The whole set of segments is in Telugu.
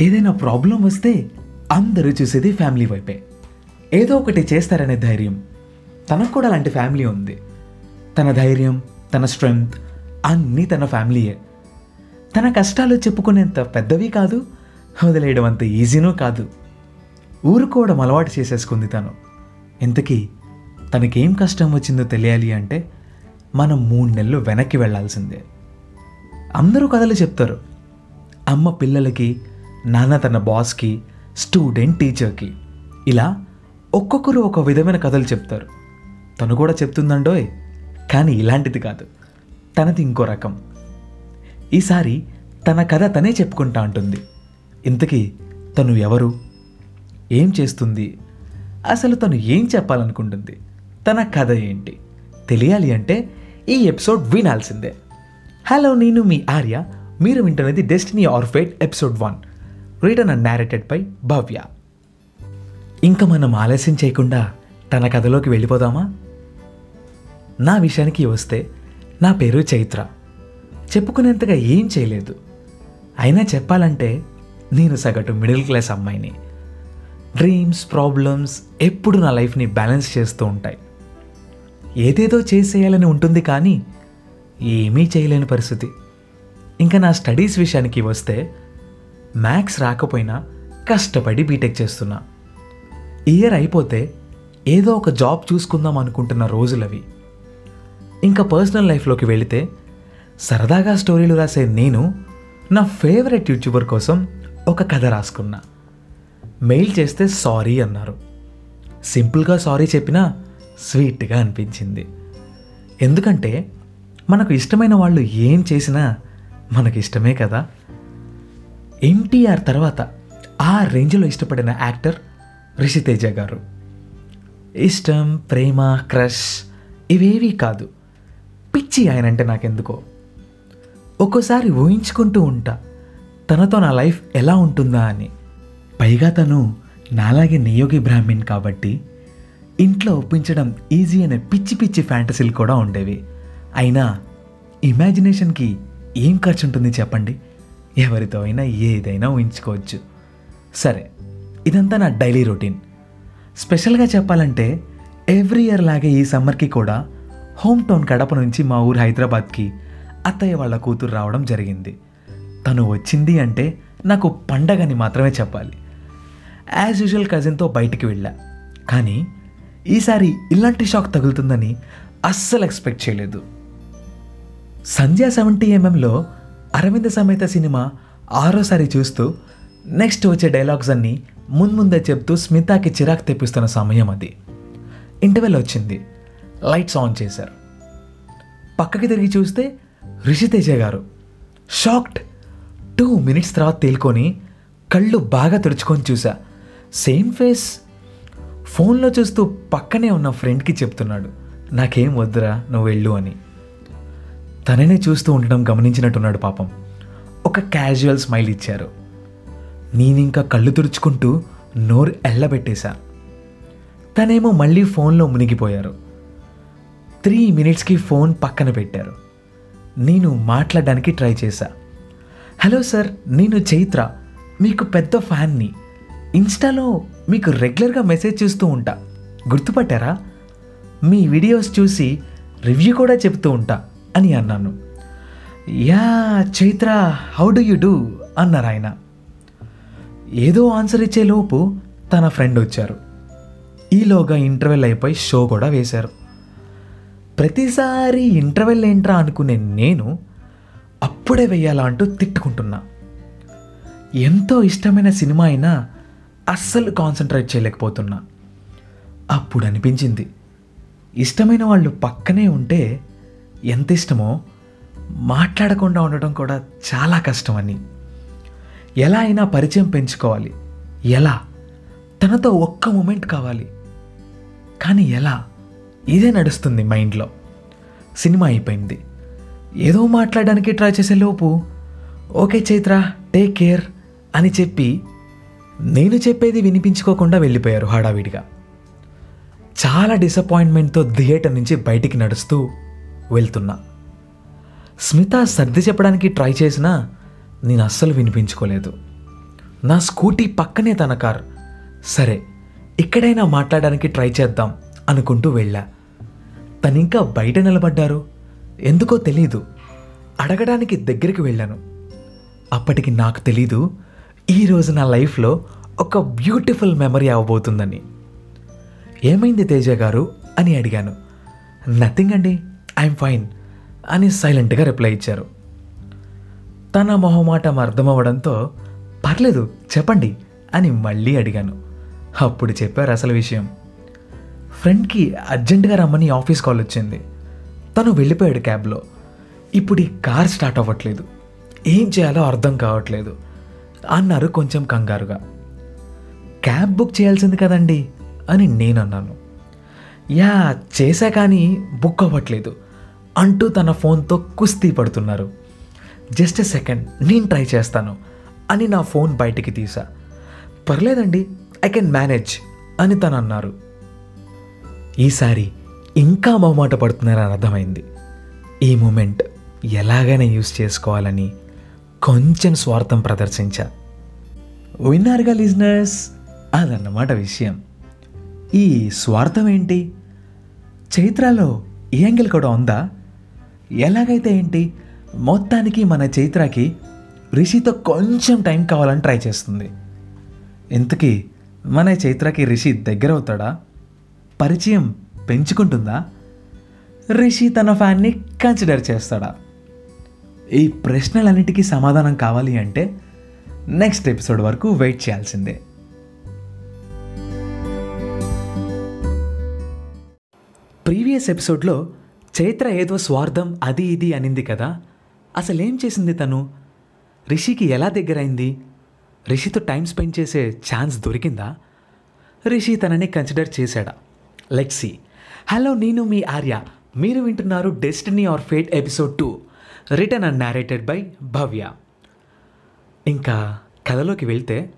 ఏదైనా ప్రాబ్లం వస్తే అందరూ చూసేది ఫ్యామిలీ వైపే. ఏదో ఒకటి చేస్తారనే ధైర్యం. తనకు కూడా అలాంటి ఫ్యామిలీ ఉంది. తన ధైర్యం తన స్ట్రెంగ్త్ అన్నీ తన ఫ్యామిలీయే. తన కష్టాలు చెప్పుకునేంత పెద్దవి కాదు వదిలేయడం అంత ఈజీనూ కాదు. ఊరుకోవడం అలవాటు చేసేసుకుంది తను. ఇంతకీ తనకేం కష్టం వచ్చిందో తెలియాలి అంటే మనం మూడు నెలలు వెనక్కి వెళ్ళాల్సిందే అందరూ కథలు చెప్తారు. అమ్మ పిల్లలకి నాన్న తన బాస్కి స్టూడెంట్ టీచర్కి ఇలా ఒక్కొక్కరు ఒక విధమైన కథలు చెప్తారు. తను కూడా చెప్తుందండోయ్. కానీ ఇలాంటిది కాదు. తనది ఇంకో రకం. ఈసారి తన కథ తనే చెప్పుకుంటా ఉంటుంది ఇంతకీ తను ఎవరు? ఏం చేస్తుంది? అసలు తను ఏం చెప్పాలనుకుంటుంది? తన కథ ఏంటి? తెలియాలి అంటే ఈ ఎపిసోడ్ వినాల్సిందే. హలో నేను మీ ఆర్య. మీరు వింటున్నది destiny or fate episode one written and narrated by Bhavya ఇంకా మనం ఆలస్యం చేయకుండా తన కథలోకి వెళ్ళిపోదామా? నా విషయానికి వస్తే నా పేరు చైత్ర. చెప్పుకునేంతగా ఏం చేయలేదు. అయినా చెప్పాలంటే నేను సగటు మిడిల్ క్లాస్ అమ్మాయిని. డ్రీమ్స్ ప్రాబ్లమ్స్ ఎప్పుడు నా లైఫ్ని బ్యాలెన్స్ చేస్తూ ఉంటాయి. ఏదేదో చేసేయాలని ఉంటుంది కానీ ఏమీ చేయలేని పరిస్థితి. ఇంకా నా స్టడీస్ విషయానికి వస్తే మ్యాథ్స్ రాకపోయినా కష్టపడి బీటెక్ చేస్తున్నా. ఇయర్ అయిపోతే ఏదో ఒక జాబ్ చూసుకుందాం అనుకుంటున్న రోజులవి. ఇంకా పర్సనల్ లైఫ్లోకి వెళితే సరదాగా స్టోరీలు రాసే నేను నా ఫేవరెట్ యూట్యూబర్ కోసం ఒక కథ రాసుకున్నా. మెయిల్ చేస్తే సారీ అన్నారు. సింపుల్గా సారీ చెప్పినా స్వీట్గా అనిపించింది. ఎందుకంటే మనకు ఇష్టమైన వాళ్ళు ఏం చేసినా మనకి ఇష్టమే కదా. ఎన్టీఆర్ తర్వాత ఆ రేంజ్లో ఇష్టపడిన యాక్టర్ రిషితేజ గారు. ఇష్టం ప్రేమ క్రష్ ఇవేవీ కాదు. పిచ్చి ఆయన అంటే నాకెందుకో. ఒక్కోసారి ఊహించుకుంటూ ఉంటా తనతో నా లైఫ్ ఎలా ఉంటుందా అని. పైగా తను నాలాగే నియోగి బ్రాహ్మణ్ కాబట్టి ఇంట్లో ఒప్పించడం ఈజీ అనే పిచ్చి పిచ్చి ఫ్యాంటసీలు కూడా ఉండేవి. అయినా ఇమాజినేషన్కి ఏం ఖర్చు ఉంటుంది చెప్పండి? ఎవరితో అయినా ఏదైనా ఊహించుకోవచ్చు. సరే ఇదంతా నా డైలీ రొటీన్. స్పెషల్గా చెప్పాలంటే ఎవ్రీ ఇయర్ లాగే ఈ సమ్మర్కి కూడా హోమ్ టౌన్ కడప నుంచి మా ఊరు హైదరాబాద్కి అత్తయ్య వాళ్ళ కూతురు రావడం జరిగింది. తను వచ్చింది అంటే నాకు పండగని మాత్రమే చెప్పాలి. యాజ్ యూజువల్ కజిన్తో బయటికి వెళ్ళా. కానీ ఈసారి ఇలాంటి షాక్ తగులుతుందని అస్సలు ఎక్స్పెక్ట్ చేయలేదు. సంధ్యా సెవెంటీ ఎంఎంలో అరవింద సమేత సినిమా ఆరోసారి చూస్తూ నెక్స్ట్ వచ్చే డైలాగ్స్ అన్నీ ముందే చెప్తూ స్మితాకి చిరాకు తెప్పిస్తున్న సమయం అది. ఇంటర్వెల్ వచ్చింది. లైట్స్ ఆన్ చేశారు. పక్కకి తిరిగి చూస్తే రిషితేజ గారు. షాక్డ్. టూ మినిట్స్ తర్వాత తేలుకొని కళ్ళు బాగా తుడుచుకొని చూసా సేమ్ ఫేస్. ఫోన్లో చూస్తూ పక్కనే ఉన్న ఫ్రెండ్కి చెప్తున్నాడు. నాకేం వద్దురా నువ్వు వెళ్ళు అని. తననే చూస్తూ ఉండడం గమనించినట్టున్నాడు పాపం. ఒక క్యాజువల్ స్మైల్ ఇచ్చారు. నేనింకా కళ్ళు తుడుచుకుంటూ నోరు ఎల్లబెట్టేశా. తనేమో మళ్ళీ ఫోన్లో మునిగిపోయారు. త్రీ మినిట్స్కి ఫోన్ పక్కన పెట్టారు. నేను మాట్లాడడానికి ట్రై చేశా. హలో సార్ నేను చైత్ర. మీకు పెద్ద ఫ్యాన్ని. ఇన్స్టాలో మీకు రెగ్యులర్గా మెసేజ్ చూస్తూ ఉంటా. గుర్తుపట్టారా? మీ వీడియోస్ చూసి రివ్యూ కూడా చెప్తూ ఉంటా. అని అన్నాను. Yeah Chaitra how do you do అన్నారు ఆయన. ఏదో ఆన్సర్ ఇచ్చే లోపు తన ఫ్రెండ్ వచ్చారు. ఈలోగా ఇంటర్వెల్ అయిపోయి షో కూడా వేశారు. ప్రతిసారి ఇంటర్వెల్ ఏంట్రా అనుకునే నేను అప్పుడే వెయ్యాలా అంటూ తిట్టుకుంటున్నా. ఎంతో ఇష్టమైన సినిమా అయినా అస్సలు కాన్సన్ట్రేట్ చేయలేకపోతున్నా. అప్పుడు అనిపించింది. ఇష్టమైన వాళ్ళు పక్కనే ఉంటే ఎంత ఇష్టమో మాట్లాడకుండా ఉండటం కూడా చాలా కష్టమని ఎలా అయినా పరిచయం పెంచుకోవాలి. ఎలా? తనతో ఒక్క మూమెంట్ కావాలి. కానీ ఎలా? ఇదే నడుస్తుంది మైండ్లో. సినిమా అయిపోయింది. ఏదో మాట్లాడడానికి ట్రై చేసే లోపు ఓకే చైత్ర టేక్ కేర్ అని చెప్పి నేను చెప్పేది వినిపించుకోకుండా వెళ్ళిపోయారు హడావిడిగా. చాలా డిసప్పాయింట్మెంట్తో థియేటర్ నుంచి బయటికి నడుస్తూ వెళ్తున్నా. స్మిత సర్ది చెప్పడానికి ట్రై చేసినా నేను అస్సలు వినిపించుకోలేదు. నా స్కూటీ పక్కనే తన కార్. సరే ఎక్కడైనా మాట్లాడడానికి ట్రై చేద్దాం అనుకుంటూ వెళ్ళా. తనింకా బయట నిలబడ్డారు? ఎందుకో తెలీదు. అడగడానికి దగ్గరికి వెళ్ళాను. అప్పటికి నాకు తెలీదు ఈరోజు నా లైఫ్లో ఒక బ్యూటిఫుల్ మెమరీ అవ్వబోతుందని. ఏమైంది తేజ గారు అని అడిగాను. నథింగ్ అండి? ఐఎమ్ ఫైన్ అని సైలెంట్గా రిప్లై ఇచ్చారు. తన మొహమాటం అర్థమవ్వడంతో పర్లేదు చెప్పండి అని మళ్ళీ అడిగాను. అప్పుడు చెప్పారు అసలు విషయం. ఫ్రెండ్కి అర్జెంటుగా రమ్మని ఆఫీస్ కాల్ వచ్చింది. తను వెళ్ళిపోయాడు క్యాబ్లో. ఇప్పుడు ఈ కార్ స్టార్ట్ అవ్వట్లేదు. ఏం చేయాలో అర్థం కావట్లేదు అన్నారు కొంచెం కంగారుగా. క్యాబ్ బుక్ చేయాల్సింది కదండి అని నేను అన్నాను యా చేశా కానీ బుక్ అవ్వట్లేదు. అంటూ తన ఫోన్తో కుస్తీ పడుతున్నారు. జస్ట్ ఎ సెకండ్ నేను ట్రై చేస్తాను అని నా ఫోన్ బయటికి తీసా పర్లేదండి ఐ కెన్ మేనేజ్ అని తను అన్నారు. ఈసారి ఇంకా మొహమాట పడుతున్నారని అర్థమైంది. ఈ మూమెంట్ ఎలాగైనా యూస్ చేసుకోవాలని కొంచెం స్వార్థం ప్రదర్శించా. విన్నారుగా లిజినర్స్? అదన్నమాట విషయం. ఈ స్వార్థం ఏంటి? చైత్రాలో ఈ యాంగిల్ కూడా ఉందా? ఎలాగైతే ఏంటి? మొత్తానికి మన చైత్రకి రిషితో కొంచెం టైం కావాలని ట్రై చేస్తుంది. ఇంతకీ మన చైత్రకి రిషి దగ్గర అవుతాడా? పరిచయం పెంచుకుంటుందా? రిషి తన ఫ్యాన్ని కన్సిడర్ చేస్తాడా? ఈ ప్రశ్నలన్నిటికీ సమాధానం కావాలి అంటే నెక్స్ట్ ఎపిసోడ్ వరకు వెయిట్ చేయాల్సిందే. ప్రీవియస్ ఎపిసోడ్లో చైత్ర ఏదో స్వార్థం అది ఇది అనింది కదా. అసలేం చేసింది తను? రిషికి ఎలా దగ్గరైంది? రిషితో టైం స్పెండ్ చేసే ఛాన్స్ దొరికిందా? రిషి తనని కన్సిడర్ చేశాడా? లెక్సీ హలో నేను మీ ఆర్య. మీరు వింటున్నారు destiny or fate episode two written and narrated by Bhavya. ఇంకా కథలోకి వెళ్తే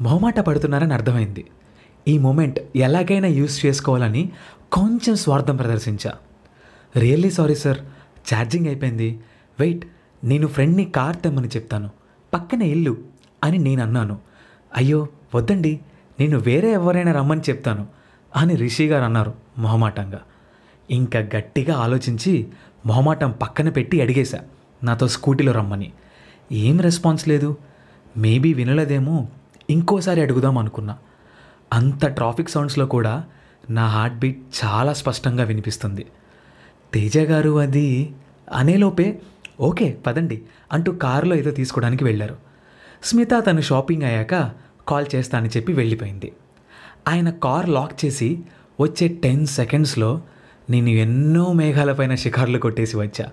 మొహమాట పడుతున్నారని అర్థమైంది. ఈ మూమెంట్ ఎలాగైనా యూస్ చేసుకోవాలని కొంచెం స్వార్థం ప్రదర్శించా. రియల్లీ సారీ సార్ ఛార్జింగ్ అయిపోయింది. వెయిట్ నేను ఫ్రెండ్ని కార్ తెమ్మని చెప్తాను. పక్కనే ఇల్లు అని నేను అన్నాను. అయ్యో వద్దండి. నేను వేరే ఎవరైనా రమ్మని చెప్తాను అని రిషి గారు అన్నారు మొహమాటంగా. ఇంకా గట్టిగా ఆలోచించి మొహమాటం పక్కన పెట్టి అడిగేశా నాతో స్కూటీలో రమ్మని. ఏం రెస్పాన్స్ లేదు. మేబీ వినలేదేమో ఇంకోసారి అడుగుదాం అనుకున్నా. అంత ట్రాఫిక్ సౌండ్స్లో కూడా నా హార్ట్ బీట్ చాలా స్పష్టంగా వినిపిస్తుంది. తేజ గారు అది అనేలోపే ఓకే పదండి అంటూ కారులో ఏదో తీసుకోవడానికి వెళ్ళారు. స్మిత తను షాపింగ్ అయ్యాక కాల్ చేస్తానని చెప్పి వెళ్ళిపోయింది. ఆయన కార్ లాక్ చేసి వచ్చే టెన్ సెకండ్స్లో నేను ఎన్నో మేఘాలపైన షికార్లు కొట్టేసి వచ్చా.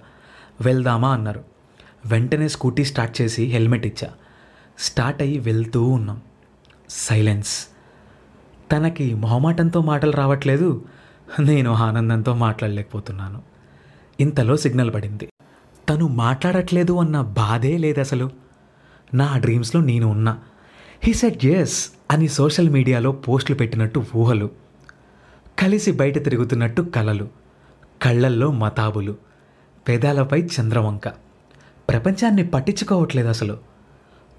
వెళ్దామా అన్నారు. వెంటనే స్కూటీ స్టార్ట్ చేసి హెల్మెట్ ఇచ్చా. స్టార్ట్ అయ్యి వెళ్తూ ఉన్నాం. సైలెన్స్. తనకి మొహమాటంతో మాటలు రావట్లేదు. నేను ఆనందంతో మాట్లాడలేకపోతున్నాను. ఇంతలో సిగ్నల్ పడింది. తను మాట్లాడట్లేదు అన్న బాధే లేదు అసలు. నా డ్రీమ్స్లో నేను ఉన్నా. హీ సెట్ ఎస్ అని సోషల్ మీడియాలో పోస్టులు పెట్టినట్టు ఊహలు. కలిసి బయట తిరుగుతున్నట్టు కలలు. కళ్ళల్లో మతాబులు. పెదాలపై చంద్రవంక. ప్రపంచాన్ని పట్టించుకోవట్లేదు అసలు.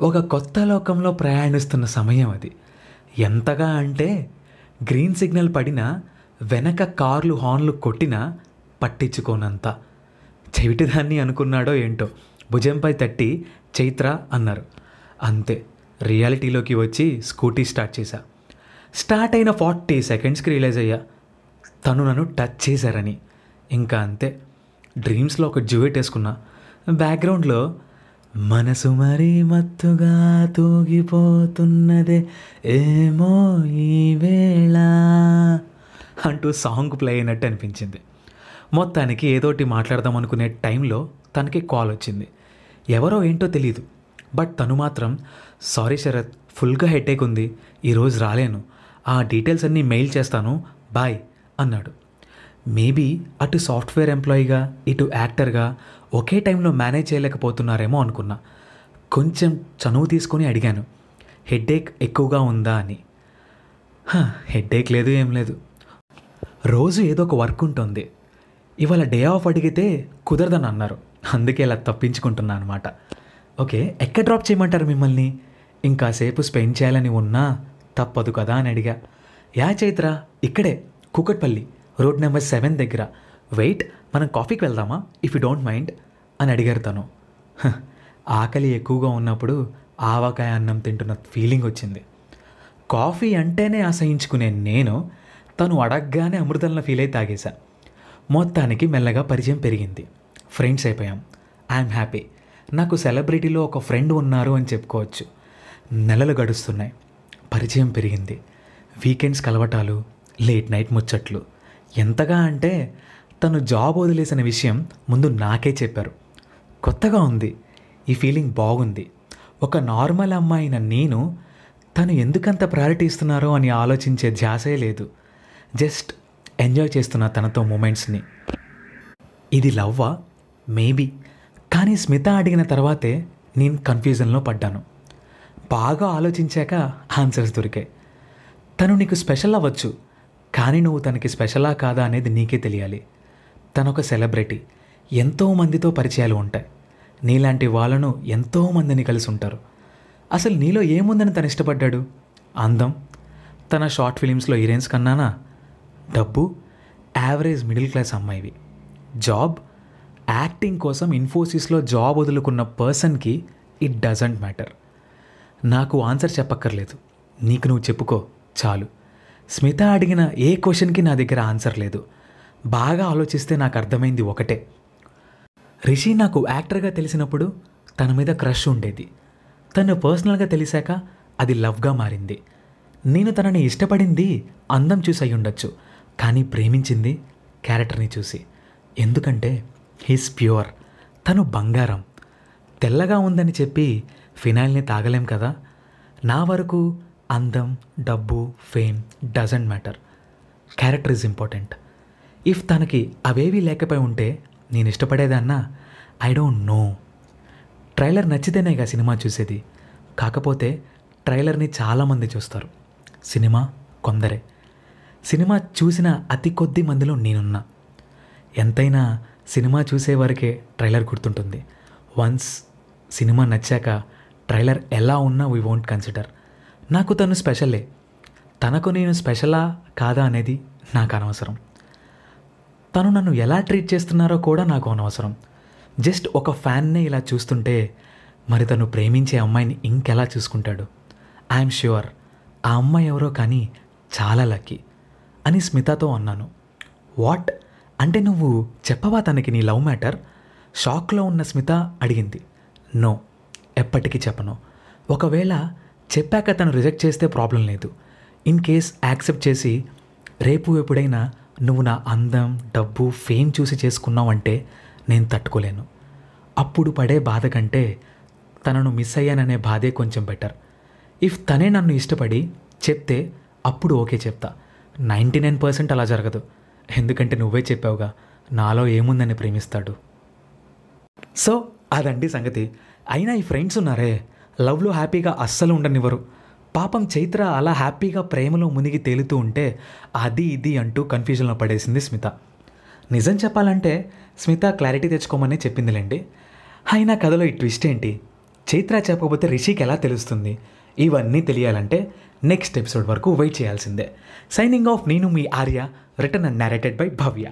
ఒక కొత్త లోకంలో ప్రయాణిస్తున్న సమయం అది. ఎంతగా అంటే గ్రీన్ సిగ్నల్ పడినా వెనక కార్లు హార్న్లు కొట్టినా పట్టించుకోనంత. చెవిటిదాన్ని అనుకున్నాడో ఏంటో. భుజంపై తట్టి చైత్ర అన్నారు. అంతే రియాలిటీలోకి వచ్చి స్కూటీ స్టార్ట్ చేశా. స్టార్ట్ అయిన ఫార్టీ సెకండ్స్కి రియలైజ్ అయ్యా. తను నన్ను టచ్ చేశారని. ఇంకా అంతే డ్రీమ్స్లో ఒక జ్యూవేట్ వేసుకున్నా. బ్యాక్గ్రౌండ్లో మనసు మరీ మత్తుగా తూగిపోతున్నదే ఏమో ఈ వేళ. అంటూ సాంగ్ ప్లే అయినట్టు అనిపించింది. మొత్తానికి ఏదోటి మాట్లాడదాం అనుకునే టైంలో తనకి కాల్ వచ్చింది. ఎవరో ఏంటో తెలియదు బట్ తను మాత్రం సారీ శరత్ ఫుల్గా హెడేక్ ఉంది. ఈరోజు రాలేను. ఆ డీటెయిల్స్ అన్నీ మెయిల్ చేస్తాను. బాయ్ అన్నాడు. మేబీ అటు సాఫ్ట్వేర్ ఎంప్లాయీగా ఇటు యాక్టర్గా ఒకే టైంలో మేనేజ్ చేయలేకపోతున్నారేమో అనుకున్నా. కొంచెం చనువు తీసుకొని అడిగాను. హెడేక్ ఎక్కువగా ఉందా అని. హెడేక్ లేదు ఏం లేదు. రోజు ఏదో ఒక వర్క్ ఉంటుంది. ఇవాళ డే ఆఫ్ అడిగితే కుదరదని అన్నారు. అందుకే ఇలా తప్పించుకుంటున్నా అనమాట ఓకే ఎక్కడ డ్రాప్ చేయమంటారు మిమ్మల్ని? ఇంకాసేపు స్పెండ్ చేయాలని ఉన్నా తప్పదు కదా అని అడిగా. యా చైత్ర ఇక్కడే కుకట్పల్లి రోడ్ నెంబర్ సెవెన్ దగ్గర. వెయిట్ మనం కాఫీకి వెళ్దామా? ఇఫ్ యూ డోంట్ మైండ్ అని అడిగారు తను. "హ, ఆకలి ఎక్కువగా ఉన్నప్పుడు ఆవకాయ అన్నం తింటున్న ఫీలింగ్ వచ్చింది. కాఫీ అంటేనే అసహించుకునే నేను తను అడగగానే అమృతంలో ఫీల్ అయి తాగేశా. మొత్తానికి మెల్లగా పరిచయం పెరిగింది. ఫ్రెండ్స్ అయిపోయాం. ఐఎమ్ హ్యాపీ నాకు సెలబ్రిటీలో ఒక ఫ్రెండ్ ఉన్నారు అని చెప్పుకోవచ్చు. నెలలు గడుస్తున్నాయి. పరిచయం పెరిగింది. వీకెండ్స్ కలవటాలు లేట్ నైట్ ముచ్చట్లు. ఎంతగా అంటే తను జాబ్ వదిలేసిన విషయం ముందు నాకే చెప్పారు. కొత్తగా ఉంది. ఈ ఫీలింగ్ బాగుంది. ఒక నార్మల్ అమ్మాయిన నేను తను ఎందుకంత ప్రయారిటీ ఇస్తున్నారో అని ఆలోచించే ధ్యాసే లేదు. జస్ట్ ఎంజాయ్ చేస్తున్న తనతో మూమెంట్స్ని. ఇది లవ్వా? మేబీ. కానీ స్మిత అడిగిన తర్వాతే నేను కన్ఫ్యూజన్లో పడ్డాను. బాగా ఆలోచించాక ఆన్సర్స్ దొరికాయి. తను నీకు స్పెషల్ అవ్వచ్చు కానీ నువ్వు తనకి స్పెషలా కాదా అనేది నీకే తెలియాలి. తను ఒక సెలబ్రిటీ. ఎంతో మందితో పరిచయాలు ఉంటాయి. నీలాంటి వాళ్ళను ఎంతో మందిని కలిసి ఉంటారు. అసలు నీలో ఏముందని తను ఇష్టపడ్డాడు? అందం. తన షార్ట్ ఫిలిమ్స్లో హీరోయిన్స్ కన్నానా? డబ్బు యావరేజ్ మిడిల్ క్లాస్ అమ్మాయివి. జాబ్ యాక్టింగ్ కోసం ఇన్ఫోసిస్లో జాబ్ వదులుకున్న పర్సన్కి ఇట్ డజంట్ మ్యాటర్ నాకు ఆన్సర్ చెప్పక్కర్లేదు. నీకు నువ్వు చెప్పుకో చాలు. స్మిత అడిగిన ఏ క్వశ్చన్కి నా దగ్గర ఆన్సర్ లేదు. బాగా ఆలోచిస్తే నాకు అర్థమైంది ఒకటే. రిషి నాకు యాక్టర్గా తెలిసినప్పుడు తన మీద క్రష్ ఉండేది. తను పర్సనల్గా తెలిసాక అది లవ్గా మారింది. నేను తనని ఇష్టపడింది అందం చూసి అయి ఉండొచ్చు కానీ ప్రేమించింది క్యారెక్టర్ని చూసి. ఎందుకంటే హీస్ ప్యూర్. తను బంగారం. తెల్లగా ఉందని చెప్పి ఫినాయిల్ని తాగలేం కదా? నా వరకు అందం డబ్బు fame doesn't matter. Character is important. If తనకి అవేవీ లేకపోయి ఉంటే నేను ఇష్టపడేదన్నా ఐ డోంట్ నో. ట్రైలర్ నచ్చితేనేగా సినిమా చూసేది. కాకపోతే ట్రైలర్ని చాలామంది చూస్తారు. సినిమా కొందరే. సినిమా చూసిన అతి కొద్ది మందిలో నేనున్నా. ఎంతైనా సినిమా చూసే వరకే ట్రైలర్ గుర్తుంటుంది. వన్స్ సినిమా నచ్చాక ట్రైలర్ ఎలా ఉన్నా వీ వోంట్ కన్సిడర్. నాకు తను స్పెషలే. తనకు నేను స్పెషలా కాదా అనేది నాకు అనవసరం. తను నన్ను ఎలా ట్రీట్ చేస్తున్నారో కూడా నాకు అనవసరం. జస్ట్ ఒక ఫ్యాన్నే ఇలా చూస్తుంటే మరి తను ప్రేమించే అమ్మాయిని ఇంకెలా చూసుకుంటాడు? I'm sure. ఆ అమ్మాయి ఎవరో కానీ చాలా లక్కీ. అని స్మితతో అన్నాను. వాట్? అంటే నువ్వు చెప్పవా తనకి నీ లవ్ మ్యాటర్? షాక్లో ఉన్న స్మిత అడిగింది. నో ఎప్పటికీ చెప్పను. ఒకవేళ చెప్పాక తను రిజెక్ట్ చేస్తే ప్రాబ్లం లేదు. ఇన్ కేస్ యాక్సెప్ట్ చేసి రేపు ఎప్పుడైనా నువ్వు నా అందం డబ్బు ఫేమ్ చూసి చేసుకున్నావంటే నేను తట్టుకోలేను. అప్పుడు పడే బాధ కంటే తనను మిస్ అయ్యాననే బాధే కొంచెం బెటర్. ఇఫ్ తనే నన్ను ఇష్టపడి చెప్తే అప్పుడు ఓకే చెప్తా. నైంటీ నైన్ పర్సెంట్ అలా జరగదు. ఎందుకంటే నువ్వే చెప్పావుగా నాలో ఏముందని ప్రేమిస్తాడు. సో అదండి సంగతి. అయినా ఈ ఫ్రెండ్స్ ఉన్నారే లవ్లో హ్యాపీగా అస్సలు ఉండనివ్వరు. పాపం చైత్ర అలా హ్యాపీగా ప్రేమలో మునిగి తేలుతూ ఉంటే అది ఇది అంటూ కన్ఫ్యూజన్లో పడేసింది స్మిత. నిజం చెప్పాలంటే స్మిత క్లారిటీ తెచ్చుకోమని చెప్పిందిలేండి. అయినా కథలో ఈ ట్విస్ట్ ఏంటి? చైత్ర చెప్పకపోతే రిషికి ఎలా తెలుస్తుంది? ఇవన్నీ తెలియాలంటే నెక్స్ట్ ఎపిసోడ్ వరకు వెయిట్ చేయాల్సిందే. సైనింగ్ ఆఫ్ నేను మీ Arya written and narrated by Bhavya.